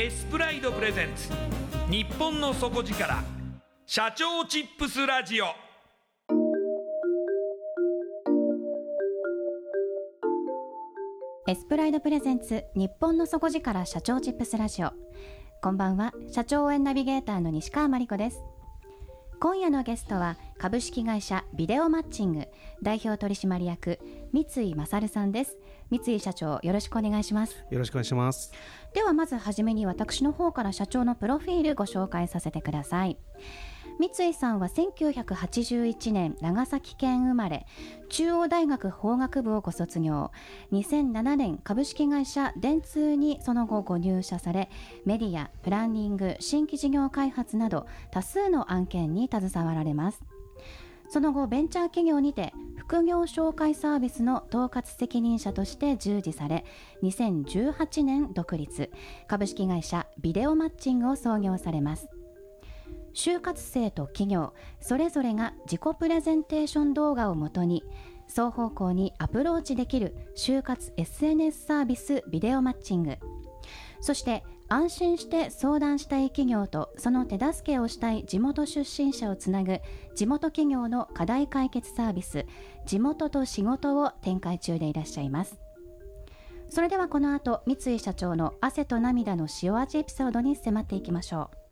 エスプライドプレゼンツ。日本の底力。社長チップスラジオ。エスプライドプレゼンツ。日本の底力。社長チップスラジオ。こんばんは。社長応援ナビゲーターの西川真理子です。今夜のゲストは。株式会社ビデオマッチング。代表取締役。三井勝さんです。三井社長よろしくお願いします。よろしくお願いします。ではまずはじめに私の方から社長のプロフィールご紹介させてください。三井さんは1981年長崎県生まれ中央大学法学部をご卒業。2007年株式会社電通にその後ご入社されメディアプランニング新規事業開発など多数の案件に携わられますその後ベンチャー企業にて副業紹介サービスの統括責任者として従事され2018年独立。株式会社ビデオマッチングを創業されます。就活生と企業それぞれが自己プレゼンテーション動画をもとに双方向にアプローチできる就活 SNS サービスビデオマッチング。そして安心して相談したい企業とその手助けをしたい地元出身者をつなぐ地元企業の課題解決サービス地元と仕事を展開中でいらっしゃいます。それではこの後三井社長の汗と涙の塩味エピソードに迫っていきましょう。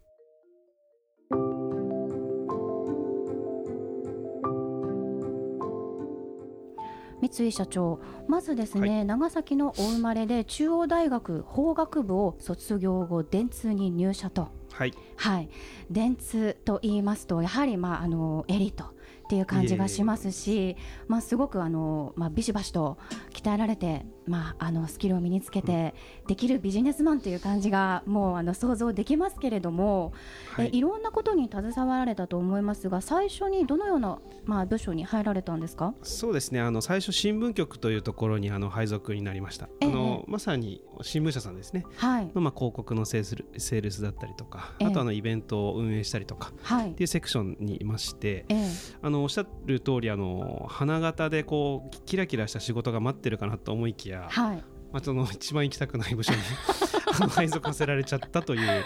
三井社長まずですね、はい、長崎のお生まれで中央大学法学部を卒業後電通に入社と。はい、はい、電通と言いますとやはり、まあ、あのエリートっていう感じがしますし、まあ、すごくあの、まあ、ビシバシと鍛えられて、まあ、あのスキルを身につけてできるビジネスマンという感じがもうあの想像できますけれども、はい、えいろんなことに携わられたと思いますが最初にどのような、まあ、部署に入られたんですか？そうですね。あの最初新聞局というところにあの配属になりました、えー、あのまさに新聞社さんですね、はい。まあ、広告のセールセールスだったりとか、えー、あとあのイベントを運営したりとか、はい、っていうセクションにいまして、えー、あのおっしゃる通りあの花形でこうキラキラした仕事が待ってるかなと思いきや、はい。まあ、その一番行きたくない部署に 配属させられちゃったという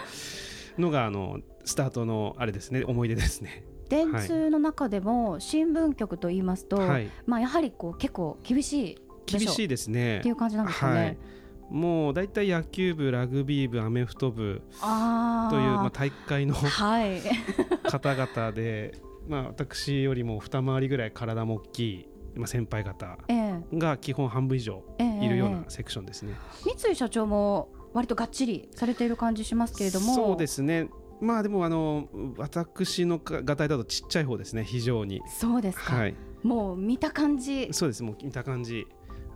のがあのスタートのあれですね。思い出ですね。電通の中でも新聞局といいますと、はい、まあ、やはりこう結構厳しい厳しいですね。っていう感じなんですね。はい。もう大体野球部、ラグビー部、アメフト部というまあ体育会の、はい、方々で、まあ、私よりも二回りぐらい体も大きい、まあ、先輩方が基本半分以上いるようなセクションですね、えー、三井社長も割とがっちりされている感じしますけれども。そうですね。まあでもあの私のがたいだとちっちゃい方ですね。非常に。そうですか、はい、もう見た感じ。そうです。もう見た感じ。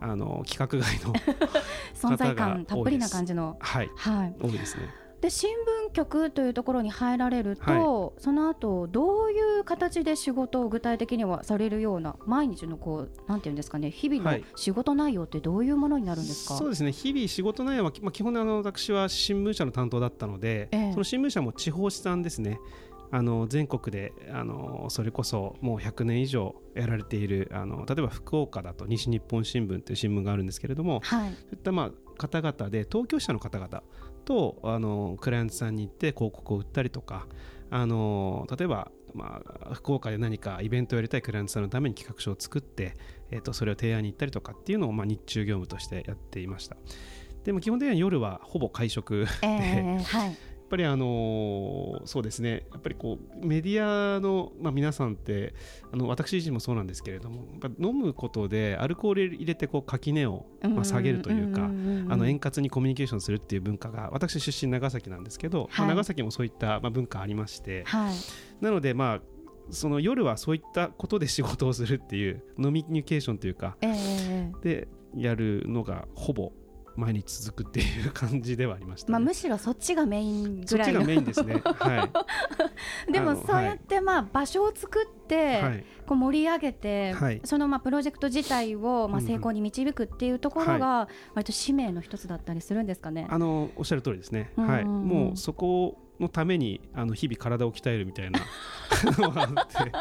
あの規格外の 存在感たっぷりな感じの。はい、はい、多いですね。で新聞局というところに入られると、はい、その後どういう形で仕事を具体的にはされるような毎日のこうなんていうんですかね日々の仕事内容ってどういうものになるんですか、はい、そうですね。日々仕事内容は、まあ、基本あの私は新聞社の担当だったので、えその新聞社も地方紙さんですね。あの全国であのそれこそもう100年以上やられているあの例えば福岡だと西日本新聞という新聞があるんですけれども、はい、そういったまあ方々で東京支社の方々とあのクライアントさんに行って広告を売ったりとかあの例えば、まあ、福岡で何かイベントをやりたいクライアントさんのために企画書を作って、えー、とそれを提案に行ったりとかっていうのを、まあ、日中業務としてやっていました。でも基本的には夜はほぼ会食で、えーはい、ぱりあのそうですね。やっぱりこうメディアの、まあ、皆さんってあの私自身もそうなんですけれども飲むことでアルコール入れてこう垣根を、まあ、下げるというかあの円滑にコミュニケーションするっていう文化が私出身長崎なんですけど、はい、まあ、長崎もそういった、まあ、文化ありまして、はい、なのでまあその夜はそういったことで仕事をするっていうノミニケーションというか、えー、でやるのがほぼ毎日続くっていう感じではありました、ね、まあ、むしろそっちがメインぐらいそっちがメインですね、はい、でもそうやってまあ場所を作ってこう盛り上げて、はい、そのまあプロジェクト自体をまあ成功に導くっていうところが割と使命の一つだったりするんですかね、あのおっしゃる通りですね、はい、もうそこのためにあの日々体を鍛えるみたいなのがあって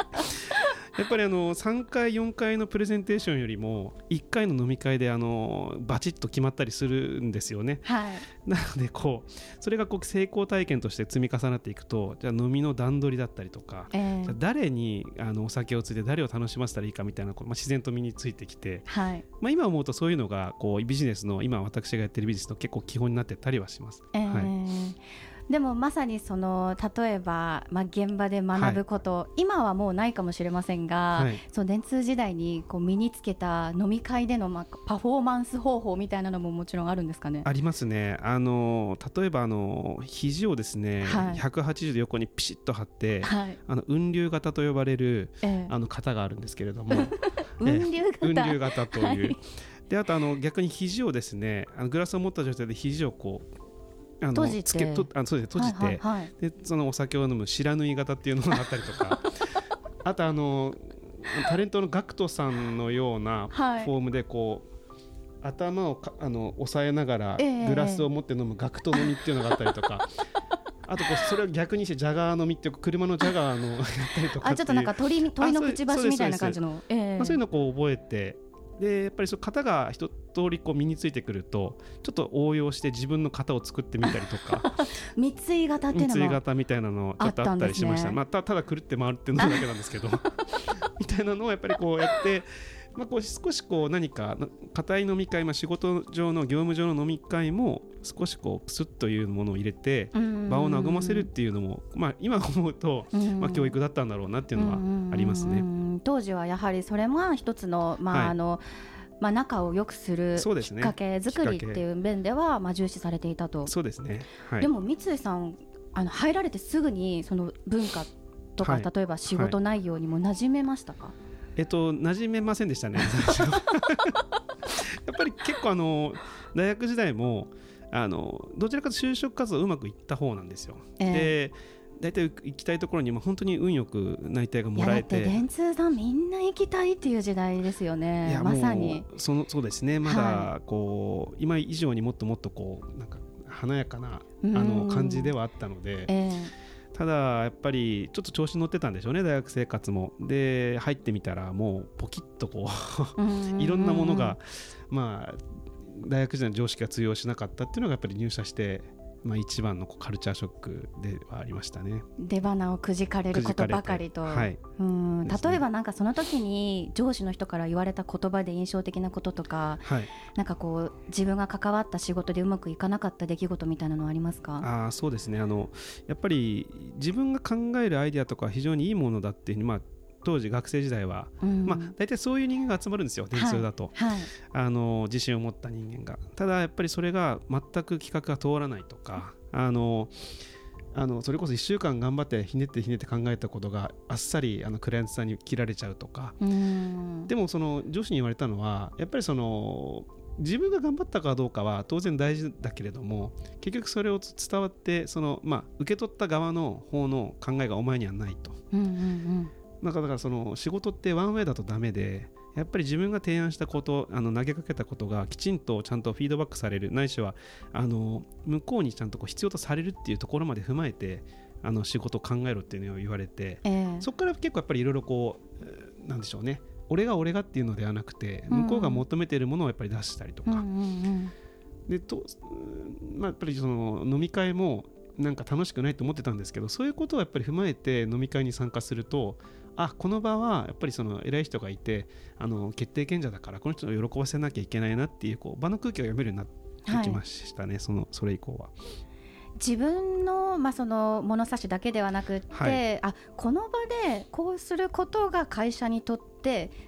やっぱりあの3回4回のプレゼンテーションよりも1回の飲み会であのバチッと決まったりするんですよね、はい、なのでこうそれがこう成功体験として積み重なっていくとじゃあ飲みの段取りだったりとか、えー、じゃ誰にあのお酒をついて誰を楽しませたらいいかみたいなこう、まあ、自然と身についてきて、はい、まあ、今思うとそういうのがこうビジネスの今私がやってるビジネスの結構基本になってたりはします。えー、はいでもまさにその例えば、まあ、現場で学ぶこと、はい、今はもうないかもしれませんが、はい、その電通時代にこう身につけた飲み会での、まあ、パフォーマンス方法みたいなのももちろんあるんですかね？ありますね。あの例えばあの肘をですね、はい、180度横にピシッと張って、はい、あの雲流型と呼ばれる、ええ、あの型があるんですけれども。雲流型、雲流型という。であとあの逆に肘をですねあのグラスを持った状態で肘をこうあのつけとあそうです閉じて、はいはいはい、でそのお酒を飲む白縫い型っていうのがあったりとか。あとあのタレントの GACKT さんのようなフォームでこう、はい、頭をあの押さえながらグラスを持って飲む GACKT 飲みっていうのがあったりとか。あとこうそれを逆にしてジャガー飲みっていう車のジャガーのやったりとかあちょっとなんか鳥鳥のくちばしみたいな感じの、まあ、そういうのをこう覚えてでやっぱりその型が一通りこう身についてくるとちょっと応用して自みの型を作ってみたりとか 三井型っていうの三井型みたいなのちょっとあったりしました、ね、まあ、たただくるって回るっていうのだけなんですけど みたいなのをやっぱりこうやってまあ、こう少しこう何か硬い飲み会、まあ、仕事上の業務上の飲み会も少しこうプスッというものを入れて場を和ませるっていうのも、まあ、今思うと、まあ、教育だったんだろうなっていうのはありますね。当時はやはりそれも一つの,、まああのまあ、仲を良くするきっかけ作りっていう面では、まあ、重視されていたと。そうですね、はい、でも三井さんあの入られてすぐにその文化とか、はい、例えば仕事内容にも馴染めましたか、はいえっと馴染めませんでしたね。やっぱり結構あの大学時代もあのどちらかと就職活動うまくいった方なんですよ。えー、で大体行きたいところにも本当に運よく内定がもらえて。電通さんみんな行きたいっていう時代ですよね。まさに。そのそうですね。まだこう、はい、今以上にもっともっとこうなんか華やかなあの感じではあったので、えーただやっぱりちょっと調子に乗ってたんでしょうね大学生活も。で入ってみたらもうポキッとこう いろんなものがまあ大学時代の常識が通用しなかったっていうのがやっぱり入社してまあ、一番のカルチャーショックではありましたね。出花をくじかれることばかりと、はい、うん。例えばなんかその時に上司の人から言われた言葉で印象的なこととか、はい、なんかこう自分が関わった仕事でうまくいかなかった出来事みたいなのはありますか？あそうですね。あのやっぱり自分が考えるアイデアとか非常にいいものだっていうふうに、まあ、当時学生時代は、うん、まあ、大体そういう人間が集まるんですよ電通だと、はい。はい、あの自信を持った人間が。ただやっぱりそれが全く企画が通らないとかあのあのそれこそ1週間頑張ってひねってひねって考えたことがあっさりあのクライアントさんに切られちゃうとか。でもその上司に言われたのはやっぱりその自分が頑張ったかどうかは当然大事だけれども結局それを伝わってその、まあ、受け取った側の方の考えがお前にはないと。うんうんうんだからその仕事ってワンウェイだとダメでやっぱり自分が提案したことあの投げかけたことがきちんとちゃんとフィードバックされる。ないしはあの向こうにちゃんとこう必要とされるっていうところまで踏まえてあの仕事を考えろっていうのを言われて、えー、そこから結構やっぱりいろいろこうなんでしょうね。俺が俺がっていうのではなくて向こうが求めているものをやっぱり出したりとか、でとまあ、やっぱりその飲み会もなんか楽しくないと思ってたんですけどそういうことをやっぱり踏まえて飲み会に参加するとあこの場はやっぱりその偉い人がいてあの決定権者だからこの人を喜ばせなきゃいけないなっていうこう場の空気を読めるようになってきましたね、はい、そのそれ以降は。自分の,、まあその物差しだけではなくて、はい、あこの場でこうすることが会社にとって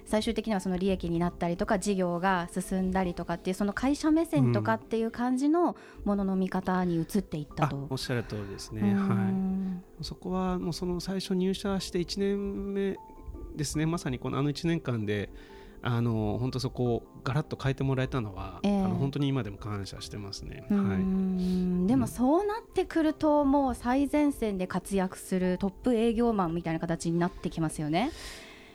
最終的にはその利益になったりとか事業が進んだりとかっていうその会社目線とかっていう感じのものの見方に移っていったと、うん、おっしゃる通りですね、はい、そこはもうその最初入社して1年目ですね。まさにこのあの1年間であの本当そこをガラッと変えてもらえたのは、えー、あの本当に今でも感謝してますね。はい、でもそうなってくるともう最前線で活躍するトップ営業マンみたいな形になってきますよね。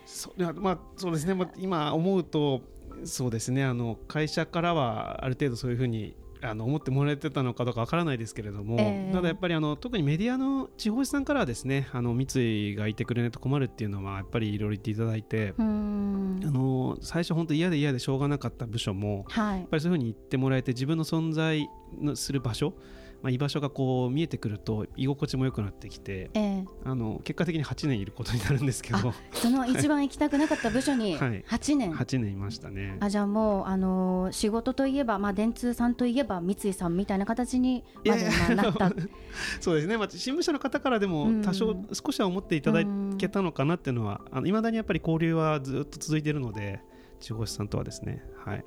そうまあそうですね、まあ、今思うとそうですね。あの会社からはある程度そういうふうにあの思ってもらえてたのかどうかわからないですけれども、えー、ただやっぱりあの特にメディアの地方紙さんからはですねあの三井がいてくれないと困るっていうのはやっぱりいろいろ言っていただいてあの最初本当嫌で嫌でしょうがなかった部署も、はい、やっぱりそういうふうに言ってもらえて自分の存在のする場所まあ、居場所がこう見えてくると居心地も良くなってきて、えー、あの結果的に8年いることになるんですけど。その一番行きたくなかった部署に8年、はい、8年？いましたね。あじゃあもう、あのー、仕事といえば、まあ、電通さんといえば三井さんみたいな形にまでなった。そうですね、まあ、新聞社の方からでも多少少しは思っていただけたのかなっていうのはいまだにやっぱり交流はずっと続いているので地方紙さんとはですね。はい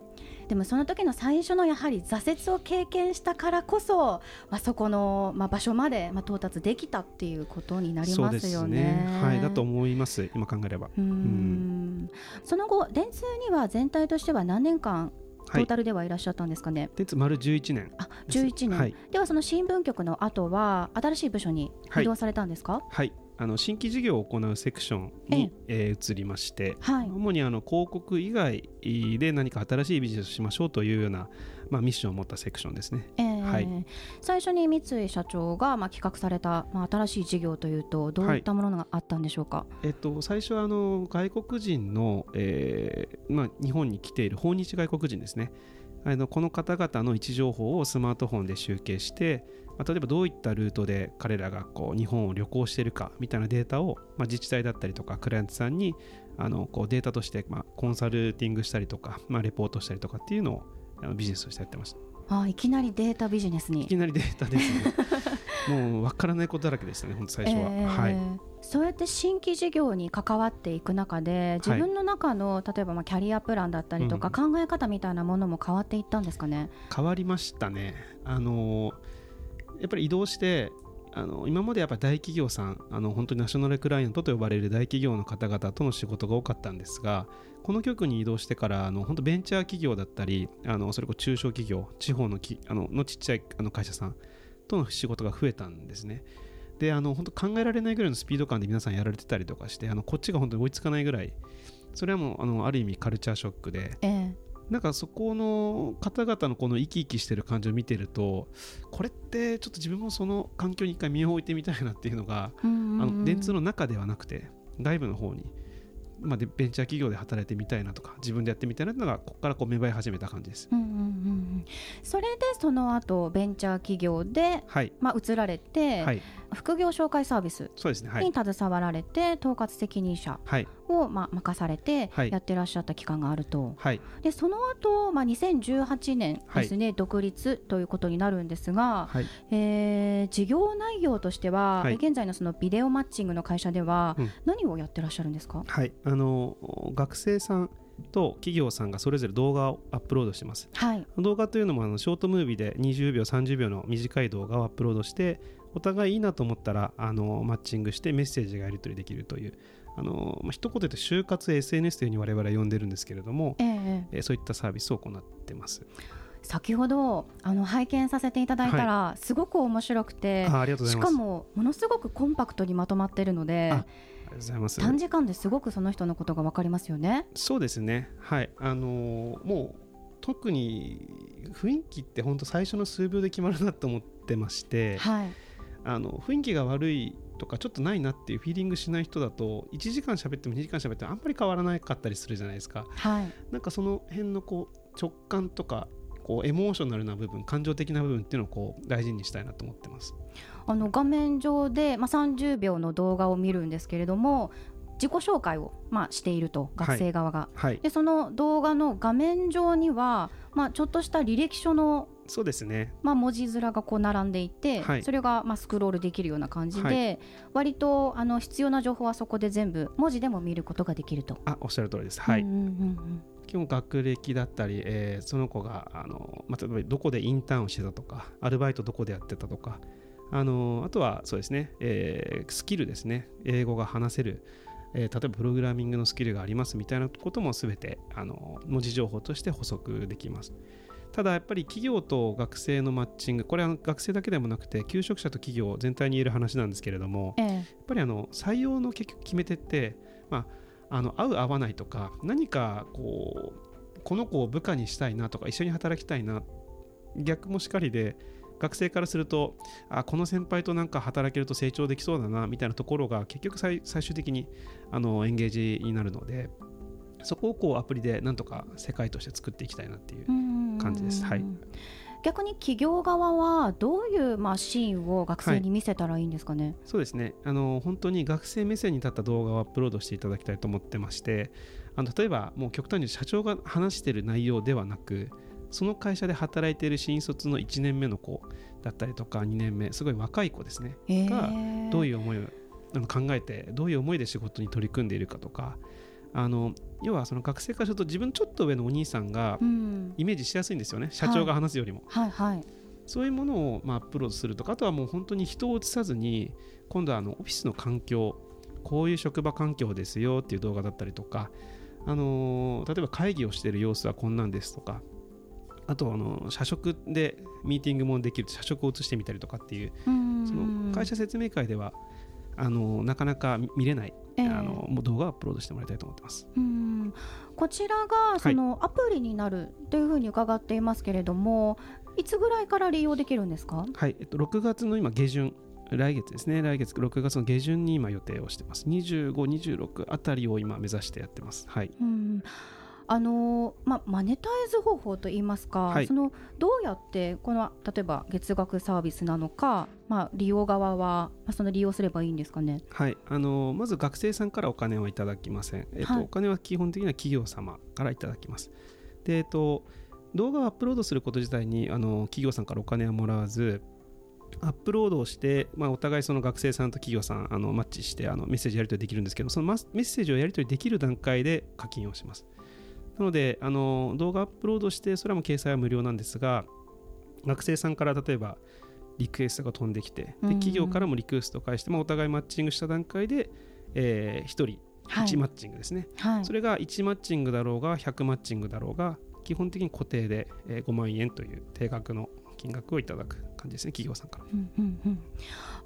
でもその時の最初のやはり挫折を経験したからこそ、まあ、そこの、まあ、場所まで、まあ、到達できたっていうことになりますよね。ね。はい、だと思います。今考えれば。うん。その後電通には全体としては何年間トータルではいらっしゃったんですかね？はい、丸11年あ11年、はい、ではその新聞局の後は新しい部署に移動されたんですか、はい、はいあの新規事業を行うセクションに、ええ。ー、移りまして、はい、主にあの広告以外で何か新しいビジネスをしましょうというような、まあ、ミッションを持ったセクションですね、えー、はい、最初に三井社長が、まあ、企画された、まあ、新しい事業というとどういったものがあったんでしょうか、はい、えっと、最初はあの外国人の、えーまあ、日本に来ている訪日外国人ですね。あのこの方々の位置情報をスマートフォンで集計してまあ、例えばどういったルートで彼らがこう日本を旅行しているかみたいなデータを、まあ、自治体だったりとかクライアントさんにあのこうデータとして、まあ、コンサルティングしたりとか、まあ、レポートしたりとかっていうのをあのビジネスとしてやってました。あいきなりデータビジネスに。いきなりデータですね。もう分からないことだらけでしたね本当最初は、えー、はい。そうやって新規事業に関わっていく中で自分の中の、はい、例えばまあキャリアプランだったりとか、考え方みたいなものも変わっていったんですかね？変わりましたね。あのーやっぱり移動してあの今までやっぱり大企業さんあの本当にナショナルクライアントと呼ばれる大企業の方々との仕事が多かったんですがこの局に移動してからあの本当ベンチャー企業だったりあのそれこそ中小企業地方のきあののちっちゃいあの会社さんとの仕事が増えたんですね。であの本当考えられないぐらいのスピード感で皆さんやられてたりとかしてあのこっちが本当に追いつかないぐらいそれはもうあのある意味カルチャーショックで、ええ、なんかそこの方々のこの生き生きしてる感じを見てるとこれってちょっと自分もその環境に一回身を置いてみたいなっていうのが、あの電通の中ではなくて外部の方に、まあ、ベンチャー企業で働いてみたいなとか自分でやってみたいなっていうのがここからこう芽生え始めた感じです、うんうんうん、それでその後ベンチャー企業で、はい、まあ、移られて、はい、副業紹介サービスに携わられて、統括責任者をまあ任されてやってらっしゃった期間があると、はい、でその後、まあ2018年ですね、はい、独立ということになるんですが、はい、えー、事業内容としては、はい、現在のそのビデオマッチングの会社では何をやってらっしゃるんですか、うん、はい。あの学生さんと企業さんがそれぞれ動画をアップロードしてます、はい、動画というのもあのショートムービーで20秒30秒の短い動画をアップロードしてお互いいいなと思ったらあのマッチングしてメッセージがやり取りできるというあの、まあ、一言で就活 SNS というふうに我々は呼んでるんですけれども、ええ。そういったサービスを行ってます。先ほどあの拝見させていただいたら、はい、すごく面白くてしかもものすごくコンパクトにまとまっているので短時間ですごくその人のことが分かりますよね。そうですね。はい。あのー、もう特に雰囲気って本当最初の数秒で決まるなと思ってまして、はい、あの雰囲気が悪いとかちょっとないなっていうフィーリングしない人だと1時間喋っても2時間喋ってもあんまり変わらなかったりするじゃないですか、はい、なんかその辺のこう直感とかこうエモーショナルな部分感情的な部分っていうのをこう大事にしたいなと思ってます。あの画面上で、まあ、30秒の動画を見るんですけれども自己紹介を、まあ、していると学生側が、はい。はい、でその動画の画面上には、まあ、ちょっとした履歴書のそうですね、まあ、文字面がこう並んでいて、はい、それがまあスクロールできるような感じで、はい、割とあの必要な情報はそこで全部文字でも見ることができると。あおっしゃる通りです。はい、うんうんうん。基本学歴だったり、えー、その子があの、まあ、例えばどこでインターンをしてたとかアルバイトどこでやってたとかあのあとはそうですね、えー、スキルですね。英語が話せる、えー、例えばプログラミングのスキルがありますみたいなことも全てあの文字情報として補足できます。ただやっぱり企業と学生のマッチングこれは学生だけでもなくて求職者と企業全体に言える話なんですけれども、ええ、やっぱりあの採用の結局決め手って、まあ、あの合う合わないとか何かこうこの子を部下にしたいなとか一緒に働きたいな逆もしかりで学生からするとあこの先輩となんか働けると成長できそうだなみたいなところが結局最終的にあのエンゲージになるのでそこをこうアプリでなんとか世界として作っていきたいなっていう感じです。はい。逆に企業側はどういうまあシーンを学生に見せたらいいんですかね、はい、そうですね。あの本当に学生目線に立った動画をアップロードしていただきたいと思ってましてあの例えばもう極端に社長が話している内容ではなくその会社で働いている新卒の1年目の子だったりとか2年目すごい若い子ですね、えー、がどういう思いを考えてどういう思いで仕事に取り組んでいるかとか。あの要はその学生からすると自分ちょっと上のお兄さんがイメージしやすいんですよね、うん、社長が話すよりも。はい、はい。はい、そういうものをまあアップロードするとかあとはもう本当に人を映さずに今度はあのオフィスの環境こういう職場環境ですよっていう動画だったりとか、あのー、例えば会議をしている様子はこんなんですとかあとあの社食でミーティングもできる社食を映してみたりとかっていうその会社説明会ではあのなかなか見れない、えー、あの動画をアップロードしてもらいたいと思ってます。うん。こちらがそのアプリになるというふうに伺っていますけれども、い、つぐらいから利用できるんですか？はい、えっと、6月の今下旬来月ですね。来月6月の下旬に今予定をしてます。25、26あたりを今目指してやってます。はい、うんあのまマネタイズ方法といいますか、はい、そのどうやってこの例えば月額サービスなのか、まあ、利用側は、まあ、その利用すればいいんですかね、はい。あのまず学生さんからお金はいただきません、えっと、はい、お金は基本的には企業様からいただきます。で、えっと、動画をアップロードすること自体にあの企業さんからお金はもらわずアップロードをして、まあ、お互いその学生さんと企業さんあのマッチしてあのメッセージやり取りできるんですけどそのメッセージをやり取りできる段階で課金をしますなのであの動画アップロードしてそれはも掲載は無料なんですが学生さんから例えばリクエストが飛んできてで企業からもリクエストを返して、まあ、お互いマッチングした段階で、えー、1人1マッチングですね、はい、それが1マッチングだろうが100マッチングだろうが基本的に固定で、えー、5万円という定額の金額をいただく感じですね企業さんから。うんうんうん、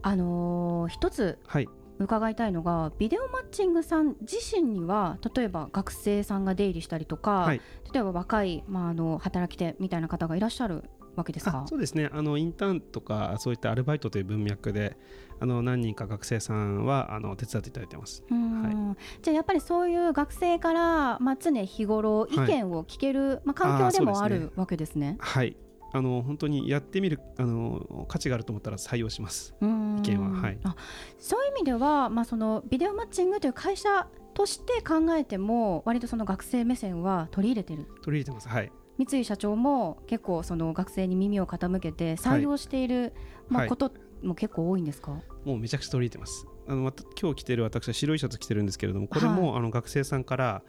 あのー、一つ、はい、伺いたいのがビデオマッチングさん自身には例えば学生さんが出入りしたりとか、はい、例えば若い、まあ、あの働き手みたいな方がいらっしゃるわけですか？そうですね。あのインターンとかそういったアルバイトという文脈であの何人か学生さんはあの手伝っていただいてます、はい、じゃあやっぱりそういう学生から、まあ、常日頃意見を聞ける、はい、まあ、環境でもある、ね、わけですね。はいあの本当にやってみるあの価値があると思ったら採用します。意見は、はい、あそういう意味では、まあ、そのビデオマッチングという会社として考えても割とその学生目線は取り入れてる。取り入れてます。はい。三井社長も結構その学生に耳を傾けて採用している、はい、まあ、ことも結構多いんですか、もうめちゃくちゃ取り入れてますあのまた今日着てる私は白いシャツ着てるんですけれどもこれも、はい、あの学生さんから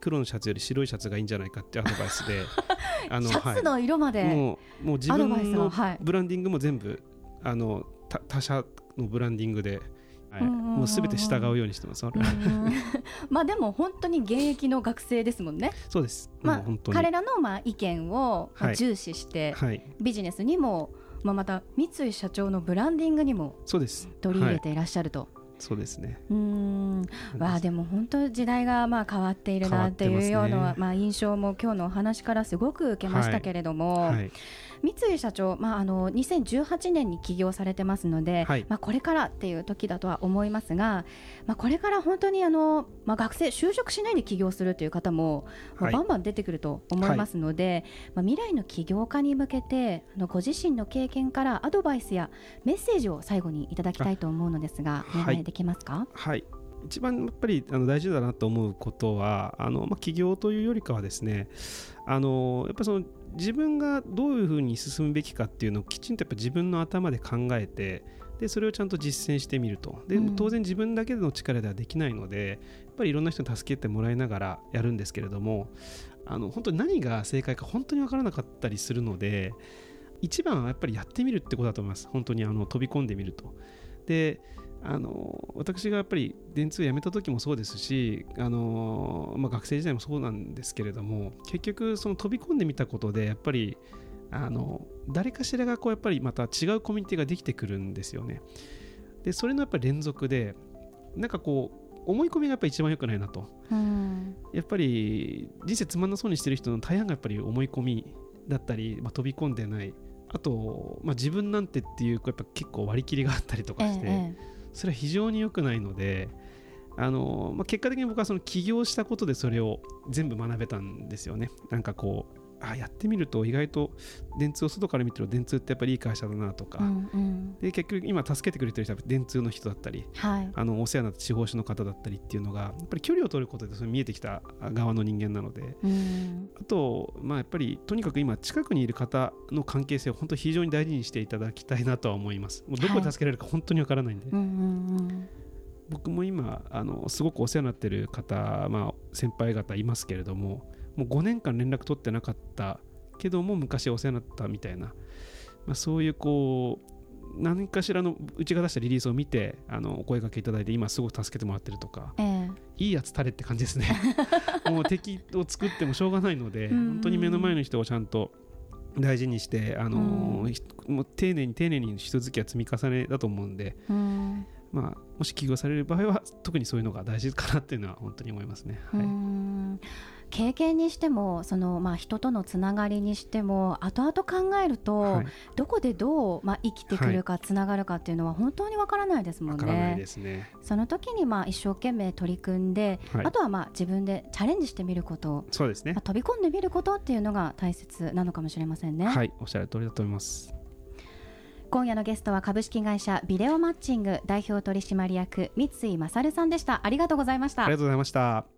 黒のシャツより白いシャツがいいんじゃないかってアドバイスで あのシャツの色まで、はい、もうもう自分のブランディングも全部あの他社のブランディングではい、もうすべて従うようにしてます。まあでも本当に現役の学生ですもんね。そうです。まあ彼らのまあ意見を重視して、はい、ビジネスにもまあまた三井社長のブランディングにもそうです。取り入れていらっしゃると。そうですね。うん、わあでも本当時代がまあ変わっているなっていうような、ね、まあ印象も今日のお話からすごく受けましたけれども。はいはい三井社長、まあ、あの2018年に起業されてますので、はい、まあ、これからっていう時だとは思いますが、まあ、これから本当にあの、まあ、学生就職しないで起業するという方も、まあ、バンバン出てくると思いますので、まあ、未来の起業家に向けてあのご自身の経験からアドバイスやメッセージを最後にいただきたいと思うのですがお願いできますか？はい。一番やっぱりあの大事だなと思うことはあの、まあ、起業というよりかはですねあのやっぱその自分がどういうふうに進むべきかっていうのをきちんとやっぱ自分の頭で考えてでそれをちゃんと実践してみると。で、当然自分だけでの力ではできないのでやっぱりいろんな人に助けてもらいながらやるんですけれどもあの本当に何が正解か本当に分からなかったりするので一番はやっぱりやってみるってことだと思います。本当にあの飛び込んでみると。であの私がやっぱり電通を辞めた時もそうですしあの、まあ、学生時代もそうなんですけれども結局その飛び込んでみたことでやっぱりあの誰かしらがこうやっぱりまた違うコミュニティができてくるんですよね。でそれのやっぱり連続でなんかこう思い込みがやっぱり一番良くないなと、うん、やっぱり人生つまんなそうにしてる人の大半がやっぱり思い込みだったり、まあ、飛び込んでない。あと、まあ、自分なんてっていうやっぱ結構割り切りがあったりとかして、ええそれは非常に良くないのであの、まあ、結果的に僕はその起業したことでそれを全部学べたんですよね。なんかこうあやってみると意外と電通を外から見てると電通ってやっぱりいい会社だなとか、うんうん、で結局今助けてくれてる人は電通の人だったり、はい、あのお世話になった司法書の方だったりっていうのがやっぱり距離を取ることでそれ見えてきた側の人間なので、うん、あと、まあ、やっぱりとにかく今近くにいる方の関係性を本当非常に大事にしていただきたいなとは思います。もうどこで助けられるか本当にわからないんで。はいうんうんうん。僕も今あのすごくお世話になってる方、まあ、先輩方いますけれどももう5年間連絡取ってなかったけども昔お世話になったみたいな、まあ、そういうこう何かしらのうちが出したリリースを見てあのお声かけいただいて今すごく助けてもらってるとか、えー、いいやつ垂れって感じですね。もう敵を作ってもしょうがないので本当に目の前の人をちゃんと大事にして、あのー、もう丁寧に丁寧に人付きは積み重ねだと思うんで、うん。まあ、もし起業される場合は特にそういうのが大事かなっていうのは本当に思いますね。はい経験にしてもその、まあ、人とのつながりにしても後々考えると、はい、どこでどう、まあ、生きてくるか、つながるかっていうのは本当にわからないですもんね。ね。その時にまあ一生懸命取り組んで、はい、あとはまあ自分でチャレンジしてみることそうですね、まあ、飛び込んでみることっていうのが大切なのかもしれませんね。はいおっしゃる通りだと思います。今夜のゲストは株式会社ビデオマッチング代表取締役三井勝さんでした。ありがとうございました。ありがとうございました